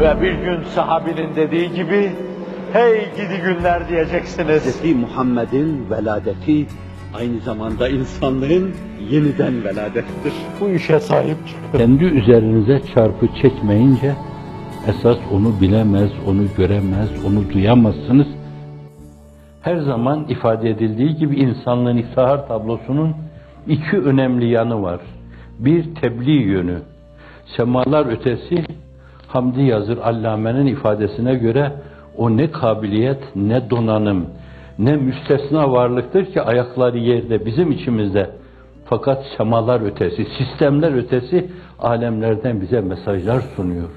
Ve bir gün sahabinin dediği gibi, hey gidi günler diyeceksiniz. Hz. Muhammed'in veladeti aynı zamanda insanlığın yeniden veladettir. Bu işe sahip çıkın. Kendi üzerinize çarpı çekmeyince esas onu bilemez, onu göremez, onu duyamazsınız. Her zaman ifade edildiği gibi insanlığın iftihar tablosunun iki önemli yanı var. Bir tebliğ yönü. Semalar ötesi Hamdi Yazır Allame'nin ifadesine göre o ne kabiliyet, ne donanım, ne müstesna varlıktır ki ayakları yerde bizim içimizde. Fakat semalar ötesi, sistemler ötesi alemlerden bize mesajlar sunuyor.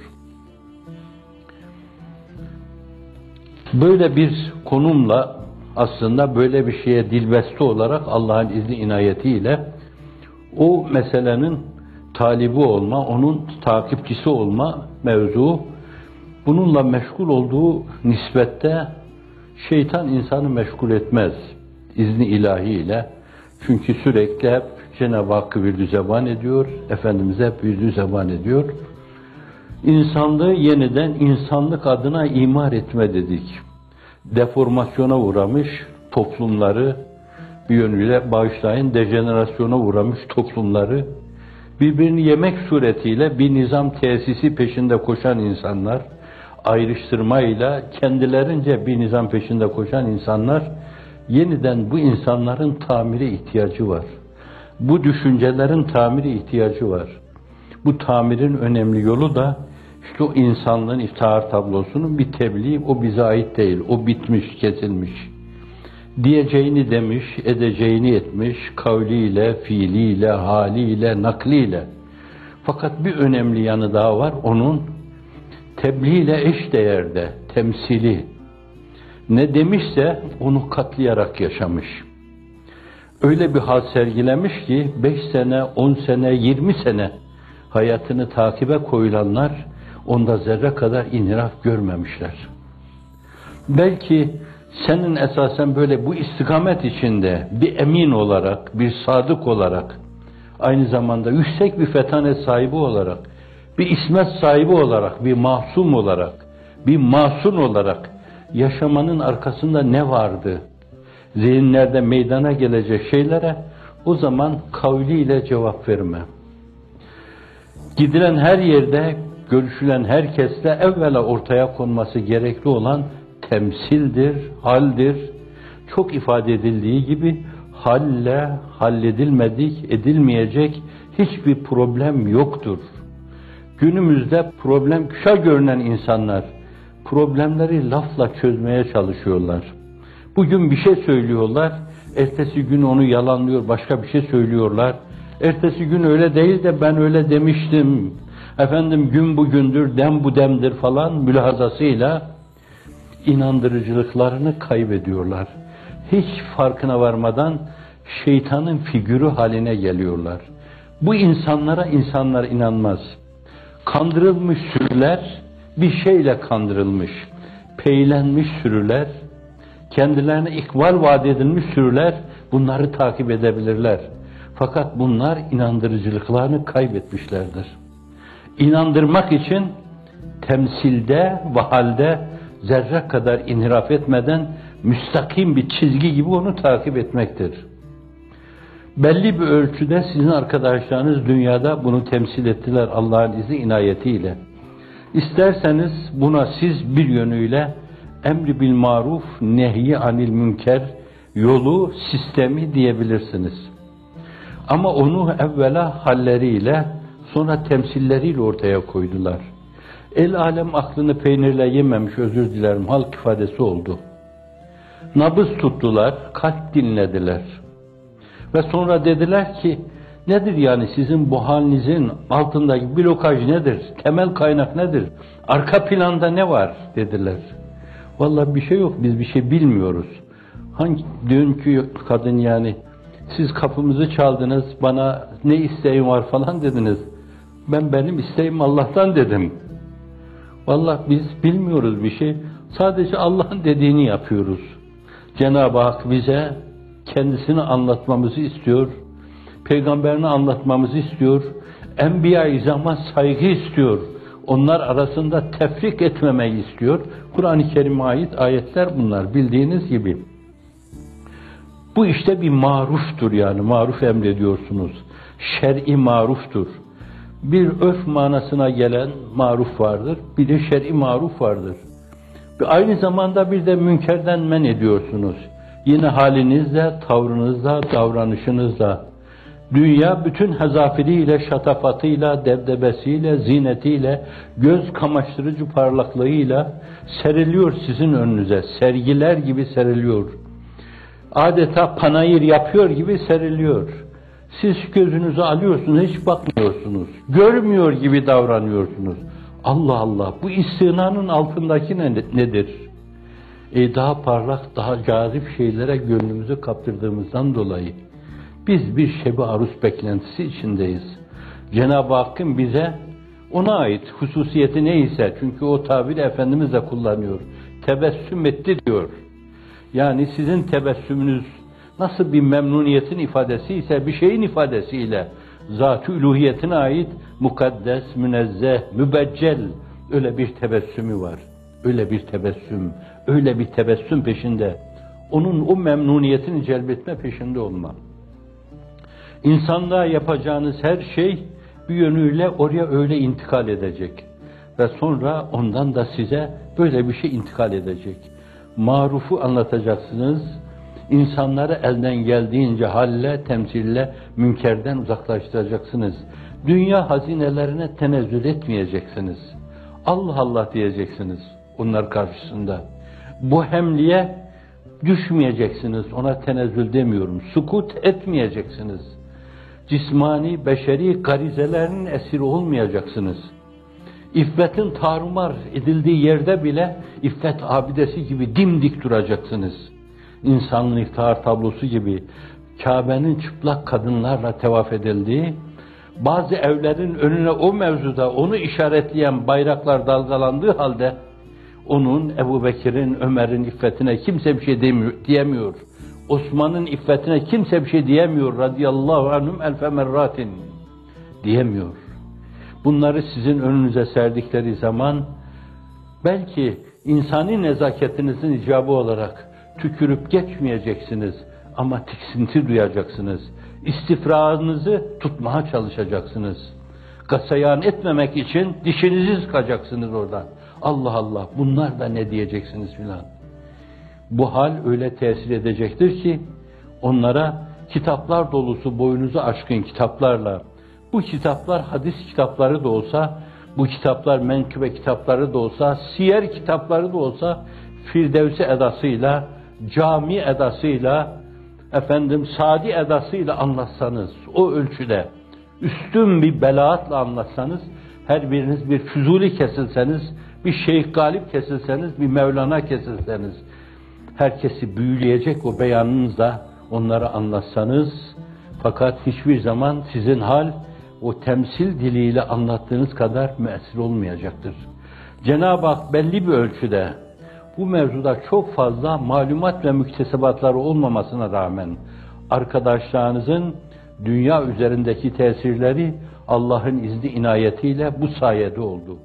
Böyle bir konumla aslında böyle bir şeye dilbeste olarak Allah'ın izni inayetiyle o meselenin talibi olma, onun takipçisi olma mevzu bununla meşgul olduğu nispette şeytan insanı meşgul etmez izni ilahiyle. Çünkü sürekli hep Cenab-ı Hakk'ı bir zeban ediyor, Efendimiz'e hep bir zeban ediyor. İnsanlığı yeniden insanlık adına imar etme dedik. Deformasyona uğramış toplumları, bir yönüyle bağışlayın dejenerasyona uğramış toplumları, birbirini yemek suretiyle bir nizam tesisi peşinde koşan insanlar, ayrıştırmayla kendilerince bir nizam peşinde koşan insanlar, yeniden bu insanların tamiri ihtiyacı var. Bu düşüncelerin tamiri ihtiyacı var. Bu tamirin önemli yolu da işte o insanlığın iftihar tablosunun bir tebliğ, o bize ait değil, o bitmiş, kesilmiş. Diyeceğini demiş, edeceğini etmiş, kavliyle, fiiliyle, haliyle, nakliyle. Fakat bir önemli yanı daha var, onun tebliğle eş değerde, temsili. Ne demişse onu katlayarak yaşamış. Öyle bir hal sergilemiş ki 5 sene, 10 sene, 20 sene hayatını takibe koyulanlar onda zerre kadar inhiraf görmemişler. Belki senin esasen böyle bu istikamet içinde bir emin olarak, bir sadık olarak, aynı zamanda yüksek bir fetanet sahibi olarak, bir ismet sahibi olarak, bir masum olarak, bir masun olarak yaşamanın arkasında ne vardı? Zihinlerde meydana gelecek şeylere o zaman kavliyle cevap verme. Gidilen her yerde, görüşülen herkesle evvela ortaya konması gerekli olan temsildir, haldir. Çok ifade edildiği gibi halle halledilmedik, edilmeyecek hiçbir problem yoktur. Günümüzde problem kuşa görünen insanlar problemleri lafla çözmeye çalışıyorlar. Bugün bir şey söylüyorlar, ertesi gün onu yalanlıyor, başka bir şey söylüyorlar. Ertesi gün öyle değil de ben öyle demiştim. Efendim gün bugündür, dem bu demdir falan mülahazasıyla inandırıcılıklarını kaybediyorlar. Hiç farkına varmadan şeytanın figürü haline geliyorlar. Bu insanlara insanlar inanmaz. Kandırılmış sürüler bir şeyle kandırılmış. Peylenmiş sürüler, kendilerine ikbal vaat edilmiş sürüler bunları takip edebilirler. Fakat bunlar inandırıcılıklarını kaybetmişlerdir. İnandırmak için temsilde ve halde zerre kadar inhiraf etmeden müstakim bir çizgi gibi onu takip etmektir. Belli bir ölçüde sizin arkadaşlarınız dünyada bunu temsil ettiler Allah'ın izni inayetiyle. İsterseniz buna siz bir yönüyle emri bil maruf, nehi anil münker yolu, sistemi diyebilirsiniz. Ama onu evvela halleriyle, sonra temsilleriyle ortaya koydular. El alem aklını peynirle yememiş özür dilerim halk ifadesi oldu. Nabız tuttular, kalp dinlediler. Ve sonra dediler ki nedir yani sizin bu halinizin altındaki blokaj nedir? Temel kaynak nedir? Arka planda ne var dediler. Vallahi bir şey yok biz bir şey bilmiyoruz. Hangi dünkü kadın yani siz kapımızı çaldınız bana ne isteğin var falan dediniz. Ben benim isteğim Allah'tan dedim. Vallahi biz bilmiyoruz bir şey. Sadece Allah'ın dediğini yapıyoruz. Cenab-ı Hak bize kendisini anlatmamızı istiyor. Peygamberini anlatmamızı istiyor. Enbiya-i İzam'a saygı istiyor. Onlar arasında tefrik etmemeyi istiyor. Kur'an-ı Kerim'e ait ayetler bunlar bildiğiniz gibi. Bu işte bir maruftur yani maruf emrediyorsunuz. Şer'i maruftur. Bir örf manasına gelen maruf vardır, bir de şer'i maruf vardır. Aynı zamanda bir de münkerden men ediyorsunuz. Yine halinizle, tavrınızla, davranışınızla. Dünya bütün hezafiliyle, şatafatıyla, debdebesiyle, zinetiyle, göz kamaştırıcı parlaklığıyla seriliyor sizin önünüze. Sergiler gibi seriliyor. Adeta panayır yapıyor gibi seriliyor. Siz gözünüzü alıyorsunuz, hiç bakmıyorsunuz. Görmüyor gibi davranıyorsunuz. Allah Allah, bu istinanın altındaki ne, nedir? E daha parlak, daha cazip şeylere gönlümüzü kaptırdığımızdan dolayı biz bir şebi aruz beklentisi içindeyiz. Cenab-ı Hakk'ın bize ona ait hususiyeti neyse, çünkü o tabiri Efendimiz de kullanıyor. Tebessüm etti diyor. Yani sizin tebessümünüz nasıl bir memnuniyetin ifadesi ise bir şeyin ifadesiyle zat-ı üluhiyetine ait mukaddes, münezzeh, mübeccel öyle bir tebessümü var. Öyle bir tebessüm, öyle bir tebessüm peşinde. Onun o memnuniyetini celbetme peşinde olma. İnsanlığa yapacağınız her şey bir yönüyle oraya öyle intikal edecek. Ve sonra ondan da size böyle bir şey intikal edecek. Marufu anlatacaksınız, insanları elden geldiğince halle, temsille, münkerden uzaklaştıracaksınız. Dünya hazinelerine tenezzül etmeyeceksiniz. Allah Allah diyeceksiniz onlar karşısında. Bu hemliye düşmeyeceksiniz, ona tenezzül demiyorum. Sukut etmeyeceksiniz. Cismani, beşeri garizelerin esiri olmayacaksınız. İffetin tarumar edildiği yerde bile iffet abidesi gibi dimdik duracaksınız. İnsanlığın iftihar tablosu gibi Kabe'nin çıplak kadınlarla tevaf edildiği, bazı evlerin önüne o mevzuda onu işaretleyen bayraklar dalgalandığı halde onun Ebu Bekir'in, Ömer'in iffetine kimse bir şey diyemiyor. Osman'ın iffetine kimse bir şey diyemiyor. Radiyallahu anhum elfe merratin. Diyemiyor. Bunları sizin önünüze serdikleri zaman belki insani nezaketinizin icabı olarak tükürüp geçmeyeceksiniz ama tiksinti duyacaksınız. İstifranızı tutmaya çalışacaksınız. Gasayan etmemek için dişinizi sıkacaksınız oradan. Allah Allah bunlar da ne diyeceksiniz filan. Bu hal öyle tesir edecektir ki onlara kitaplar dolusu boyunuzu aşkın kitaplarla bu kitaplar hadis kitapları da olsa bu kitaplar menkıbe kitapları da olsa siyer kitapları da olsa Firdevsi edasıyla cami edasıyla efendim sadi edasıyla anlatsanız o ölçüde üstün bir belaatla anlatsanız her biriniz bir füzuli kesilseniz bir Şeyh Galip kesilseniz bir Mevlana kesilseniz herkesi büyüleyecek o beyanınızla onları anlatsanız fakat hiçbir zaman sizin hal o temsil diliyle anlattığınız kadar müessir olmayacaktır. Cenab-ı Hak belli bir ölçüde bu mevzuda çok fazla malumat ve müktesebatları olmamasına rağmen arkadaşlarınızın dünya üzerindeki tesirleri Allah'ın izni inayetiyle bu sayede oldu.